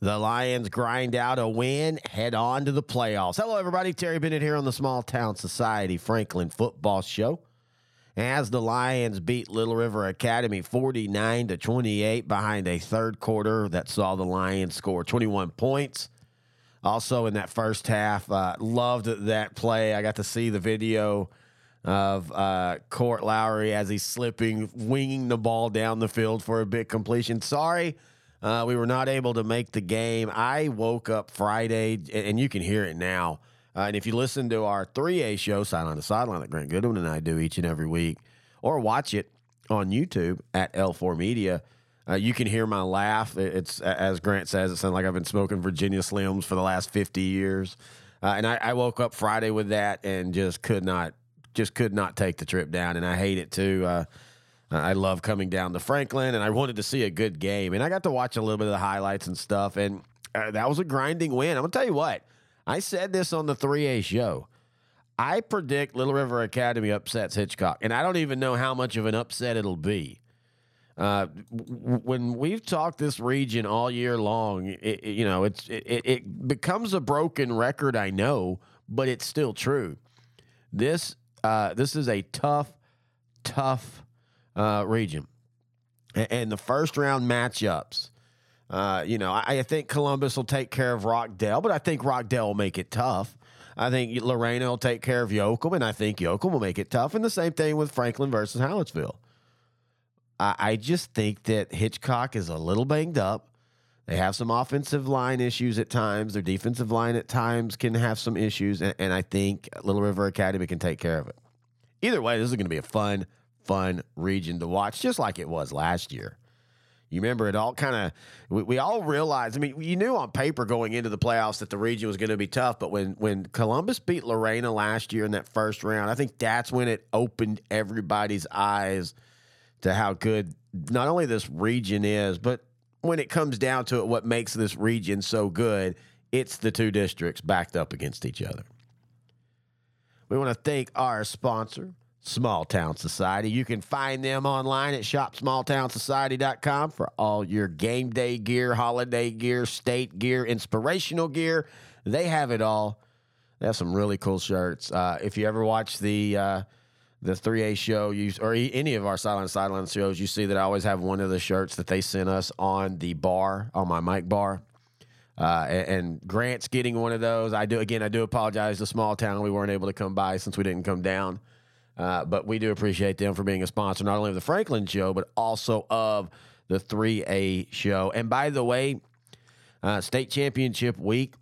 The Lions grind out a win, head on to the playoffs. Hello, everybody. Terry Bennett here on the Small Town Society Franklin Football Show. As the Lions beat Little River Academy 49 to 28 behind a third quarter that saw the Lions score 21 points. Also, in that first half, uh, loved that play. I got to see the video of uh, Court Lowry as he's slipping, winging the ball down the field for a big completion. Sorry uh, we were not able to make the game. I woke up Friday, and you can hear it now. Uh, and if you listen to our 3A show, Sideline the Sideline, that Grant Goodwin and I do each and every week, or watch it on YouTube at L4 Media, uh, you can hear my laugh. It's, as Grant says, it sounds like I've been smoking Virginia Slims for the last 50 years. Uh, and I, I woke up Friday with that and just could not, just could not take the trip down. And I hate it too. Uh, I love coming down to Franklin, and I wanted to see a good game. And I got to watch a little bit of the highlights and stuff, and uh, that was a grinding win. I'm going to tell you what, I said this on the 3A show. I predict Little River Academy upsets Hitchcock, and I don't even know how much of an upset it'll be. Uh, when we've talked this region all year long, it, you know, it's it, it, becomes a broken record. I know, but it's still true. This uh, this is a tough, tough uh, region. And the first round matchups, uh, you know, I, I, think Columbus will take care of Rockdale, but I think Rockdale will make it tough. I think Lorena will take care of Yoakum, and I think Yoakum will make it tough. And the same thing with Franklin versus Hallettsville. I, I just think that Hitchcock is a little banged up. They have some offensive line issues at times. Their defensive line at times can have some issues, and, and I think Little River Academy can take care of it. Either way, this is going to be a fun, fun region to watch, just like it was last year. You remember it all kind of, we, we, all realized, I mean, you knew on paper going into the playoffs that the region was going to be tough, but when, when Columbus beat Lorena last year in that first round, I think that's when it opened everybody's eyes to how good not only this region is, but when it comes down to it, what makes this region so good, it's the two districts backed up against each other. We want to thank our sponsor, Small Town Society. You can find them online at shopsmalltownsociety.com for all your game day gear, holiday gear, state gear, inspirational gear. They have it all. They have some really cool shirts. Uh, if you ever watch the uh, the 3A show, you or any of our Sideline Sideline shows, you see that I always have one of the shirts that they sent us on the bar, on my mic bar. Uh, and, Grant's getting one of those. I do again. I do apologize to Small Town. We weren't able to come by since we didn't come down. Uh, but we do appreciate them for being a sponsor, not only of the Franklin show, but also of the 3A show. And by the way, uh, state championship week,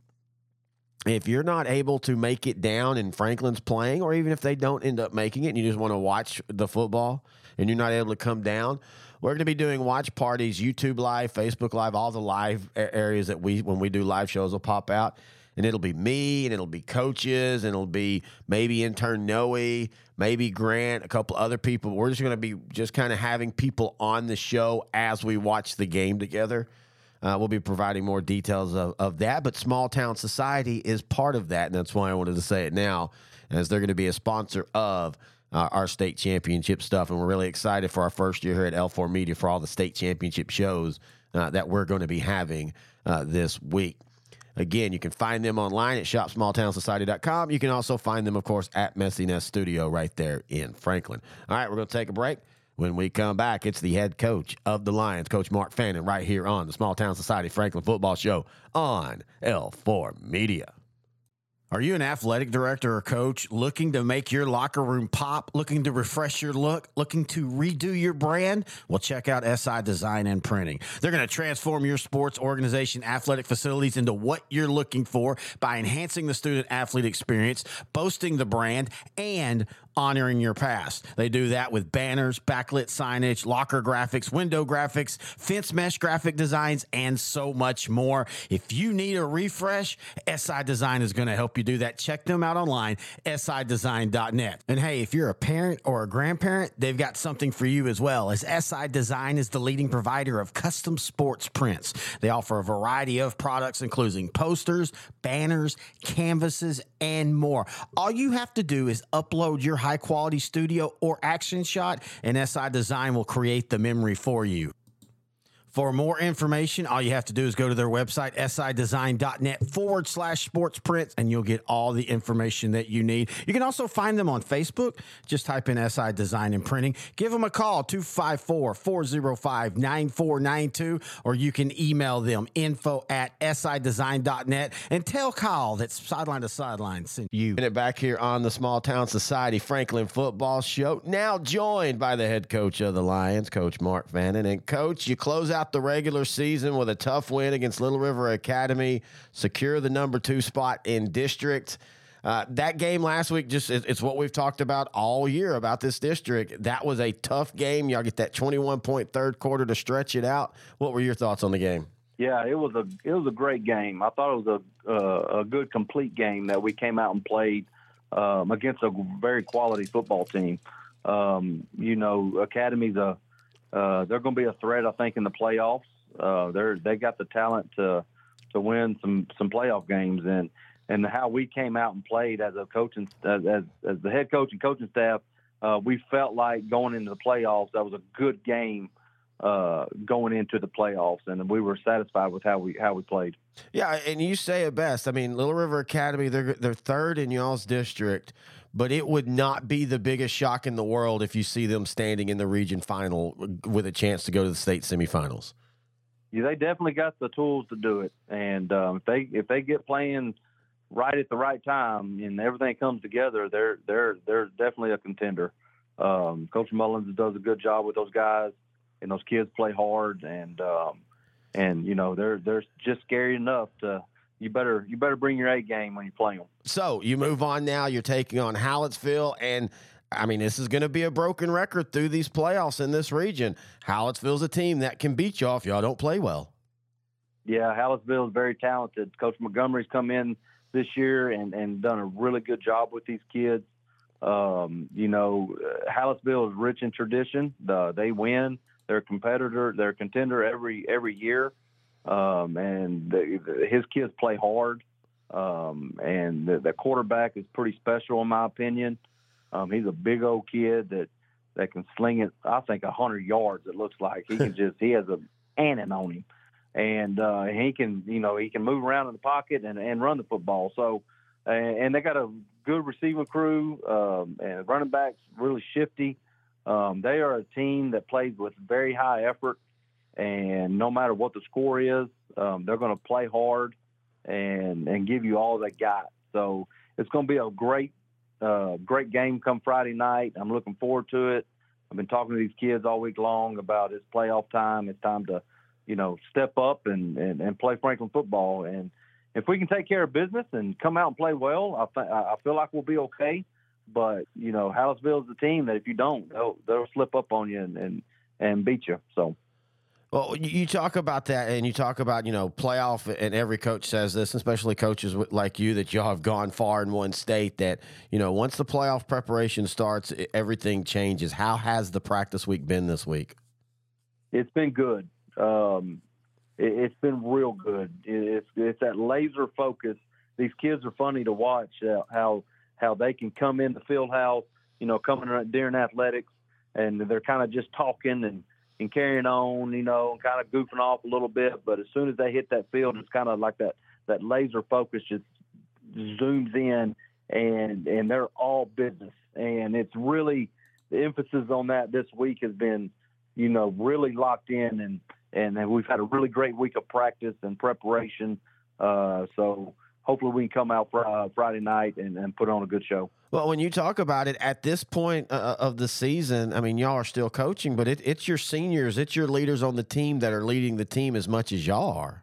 if you're not able to make it down and Franklin's playing, or even if they don't end up making it and you just want to watch the football and you're not able to come down, we're going to be doing watch parties, YouTube Live, Facebook Live, all the live areas that we, when we do live shows, will pop out and it'll be me and it'll be coaches and it'll be maybe intern Noe, maybe Grant, a couple other people. We're just going to be just kind of having people on the show as we watch the game together. Uh, we'll be providing more details of, of that, but Small Town Society is part of that, and that's why I wanted to say it now, as they're going to be a sponsor of uh, our state championship stuff, and we're really excited for our first year here at L4 Media for all the state championship shows uh, that we're going to be having uh, this week. Again, you can find them online at shopsmalltownsociety.com. You can also find them, of course, at Messy Nest Studio right there in Franklin. All right, we're going to take a break. When we come back, it's the head coach of the Lions, Coach Mark Fannin, right here on the Small Town Society Franklin Football Show on L4 Media. Are you an athletic director or coach looking to make your locker room pop, looking to refresh your look, looking to redo your brand? Well, check out SI Design and Printing. They're going to transform your sports organization athletic facilities into what you're looking for by enhancing the student athlete experience, boasting the brand, and honoring your past. They do that with banners, backlit signage, locker graphics, window graphics, fence mesh graphic designs, and so much more. If you need a refresh, SI Design is going to help you do that. Check them out online, sidesign.net. And hey, if you're a parent or a grandparent, they've got something for you as well, as SI Design is the leading provider of custom sports prints. They offer a variety of products, including posters, banners, canvases, and more. All you have to do is upload your high quality studio or action shot, and SI Design will create the memory for you. For more information, all you have to do is go to their website, sidesign.net forward slash sports prints, and you'll get all the information that you need. You can also find them on Facebook. Just type in SI Design and Printing. Give them a call, 254 405 9492, or you can email them info at sidesign.net and tell Kyle that sideline to sideline sent you. Get it back here on the Small Town Society Franklin Football Show. Now joined by the head coach of the Lions, Coach Mark Fannin. And, Coach, you close out the regular season with a tough win against Little River Academy, secure the number two spot in district. Uh, that game last week, just it's what we've talked about all year about this district. That was a tough game. Y'all get that 21 point third quarter to stretch it out. What were your thoughts on the game? Yeah, it was a it was a great game. I thought it was a uh, a good complete game that we came out and played um, against a very quality football team. Um, you know, Academy's a uh, they're going to be a threat, I think, in the playoffs. Uh, they're they got the talent to to win some some playoff games, and and how we came out and played as a coaching as as, as the head coach and coaching staff, uh, we felt like going into the playoffs that was a good game uh, going into the playoffs, and we were satisfied with how we how we played. Yeah, and you say it best. I mean, Little River Academy they're they're third in y'all's district, but it would not be the biggest shock in the world if you see them standing in the region final with a chance to go to the state semifinals. Yeah, they definitely got the tools to do it, and um, if they if they get playing right at the right time and everything comes together, they're they're they're definitely a contender. Um, Coach Mullins does a good job with those guys, and those kids play hard, and um, and you know they're they're just scary enough to you better you better bring your A game when you play them. So you move on now. You're taking on Hallettsville, and I mean this is going to be a broken record through these playoffs in this region. Hallettsville's a team that can beat y'all if y'all don't play well. Yeah, Hallettsville is very talented. Coach Montgomery's come in this year and and done a really good job with these kids. Um, you know, Hallettsville is rich in tradition. Uh, they win. They're a competitor. They're a contender every every year um, and the, his kids play hard. Um, and the, the, quarterback is pretty special in my opinion. Um, he's a big old kid that that can sling it. I think hundred yards. It looks like he can just he has a cannon on him, and uh, he can you know he can move around in the pocket and, and run the football. So, and, and they got a good receiving crew um, and running backs really shifty. Um, they are a team that plays with very high effort and no matter what the score is, um, they're going to play hard and and give you all they got. So it's going to be a great uh, great game come Friday night. I'm looking forward to it. I've been talking to these kids all week long about it's playoff time. It's time to, you know, step up and, and, and play Franklin football. And if we can take care of business and come out and play well, I, th- I feel like we'll be okay. But you know, Hallettsville is the team that if you don't, they'll, they'll slip up on you and, and and beat you. So well, you talk about that, and you talk about you know playoff, and every coach says this, especially coaches like you that y'all have gone far in one state. That you know once the playoff preparation starts, everything changes. How has the practice week been this week? It's been good. Um, it, has been real good. It's it's that laser focus. These kids are funny to watch. Uh, how how they can come in the field house, you know, coming during athletics, and they're kind of just talking and and carrying on, you know, and kind of goofing off a little bit. But as soon as they hit that field, it's kind of like that that laser focus just zooms in, and and they're all business. And it's really the emphasis on that this week has been, you know, really locked in, and and we've had a really great week of practice and preparation. Uh, so hopefully we can come out uh, Friday night and, and put on a good show. Well, when you talk about it at this point uh, uh, of the season, I mean, y'all are still coaching, but it, it's your seniors, it's your leaders on the team that are leading the team as much as y'all are.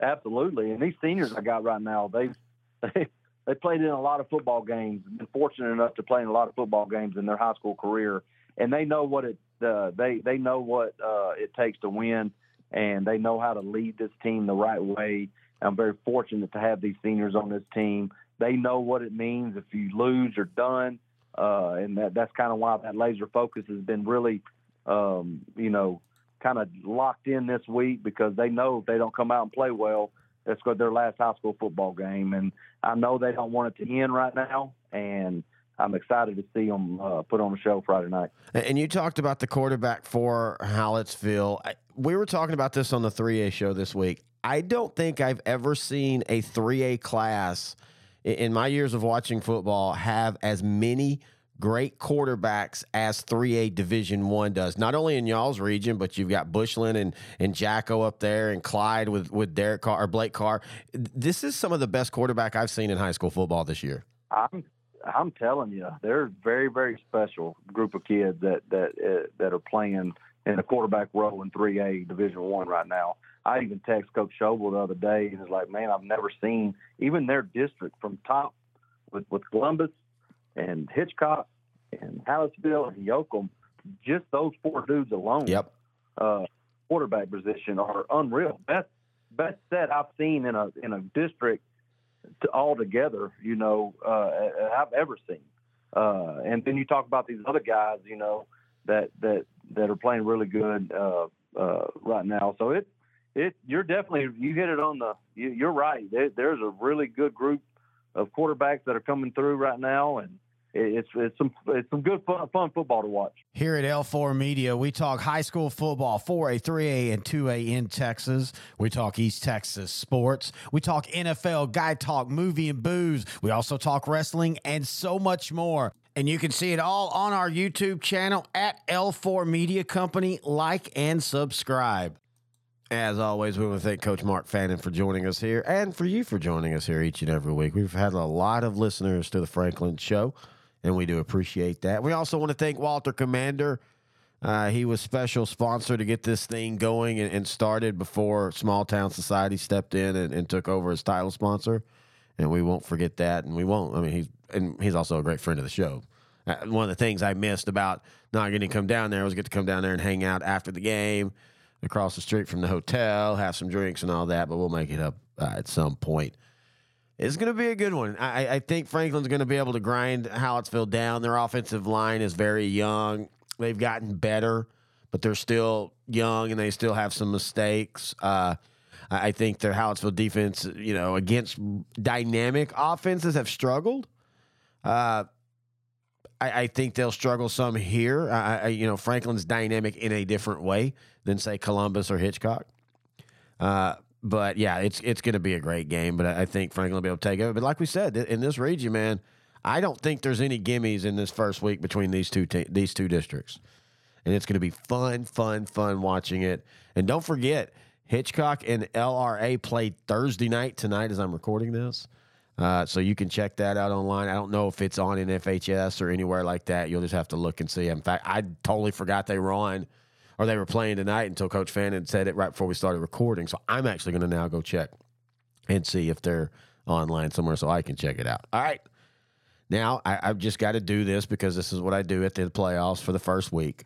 Absolutely, and these seniors I got right now, they've they they played in a lot of football games, been fortunate enough to play in a lot of football games in their high school career, and they know what it uh, they they know what uh, it takes to win, and they know how to lead this team the right way. I'm very fortunate to have these seniors on this team they know what it means if you lose, you're done. Uh, and that, that's kind of why that laser focus has been really, um, you know, kind of locked in this week because they know if they don't come out and play well, that's their last high school football game. And I know they don't want it to end right now. And I'm excited to see them uh, put on a show Friday night. And you talked about the quarterback for Hallettsville. We were talking about this on the 3A show this week. I don't think I've ever seen a 3A class in my years of watching football have as many great quarterbacks as 3A Division 1 does. Not only in y'all's region, but you've got Bushland and and Jacko up there and Clyde with with Derek Carr or Blake Carr. This is some of the best quarterback I've seen in high school football this year. I'm I'm telling you, they're very very special group of kids that that uh, that are playing in the quarterback role in 3A Division 1 right now. I even text Coach Schobel the other day and was like, man, I've never seen even their district from top with, with Columbus and Hitchcock and Hallettsville and Yoakum. Just those four dudes alone. Yep. Uh, quarterback position are unreal. Best best set I've seen in a in a district to all together. You know, uh, I've ever seen. Uh, and then you talk about these other guys. You know that that that are playing really good uh, uh, right now. So it it you're definitely you hit it on the you, are right. There, there's a really good group of quarterbacks that are coming through right now, and it's it's some it's some good fun, fun football to watch. Here at L4 Media, we talk high school football, 4A, 3A, and 2A in Texas. We talk East Texas sports. We talk NFL, guy talk, movie and booze. We also talk wrestling and so much more. And you can see it all on our YouTube channel at L4 Media Company. Like and subscribe. As always, we want to thank Coach Mark Fannin for joining us here and for you for joining us here each and every week. We've had a lot of listeners to the Franklin Show, and we do appreciate that. We also want to thank Walter Commander. Uh, he was special sponsor to get this thing going and, and, started before Small Town Society stepped in and, and, took over as title sponsor. And we won't forget that, and we won't. I mean, he's and he's also a great friend of the show. Uh, one of the things I missed about not getting to come down there was get to come down there and hang out after the game across the street from the hotel, have some drinks and all that, but we'll make it up uh, at some point. It's going to be a good one. I, I think Franklin's going to be able to grind Hallettsville down. Their offensive line is very young. They've gotten better, but they're still young and they still have some mistakes. Uh, I think their Hallettsville defense, you know, against dynamic offenses have struggled. Uh, I, I, think they'll struggle some here. I, I, you know, Franklin's dynamic in a different way than say Columbus or Hitchcock. Uh, but yeah, it's it's going to be a great game. But I, think Franklin will be able to take it. But like we said, in this region, man, I don't think there's any gimmies in this first week between these two te- these two districts, and it's going to be fun, fun, fun watching it. And don't forget, Hitchcock and LRA played Thursday night tonight as I'm recording this. Uh, so you can check that out online. I don't know if it's on NFHS or anywhere like that. You'll just have to look and see. In fact, I totally forgot they were on or they were playing tonight until Coach Fannin said it right before we started recording. So I'm actually going to now go check and see if they're online somewhere so I can check it out. All right. Now, I, have just got to do this because this is what I do at the playoffs for the first week.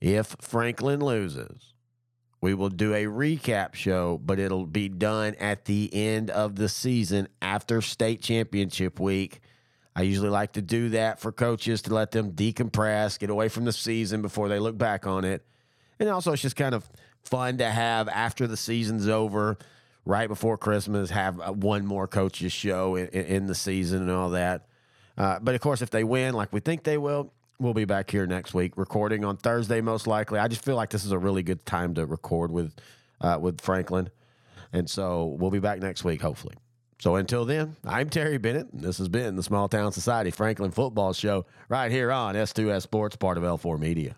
If Franklin loses, we will do a recap show, but it'll be done at the end of the season after state championship week. I usually like to do that for coaches to let them decompress, get away from the season before they look back on it. And also, it's just kind of fun to have after the season's over, right before Christmas, have one more coaches show in, in the season and all that. Uh, but of course, if they win, like we think they will, we'll be back here next week recording on Thursday, most likely. I just feel like this is a really good time to record with uh, with Franklin, and so we'll be back next week, hopefully. So until then, I'm Terry Bennett. and this has been the Small Town Society Franklin Football Show right here on S2S Sports, part of L4 Media.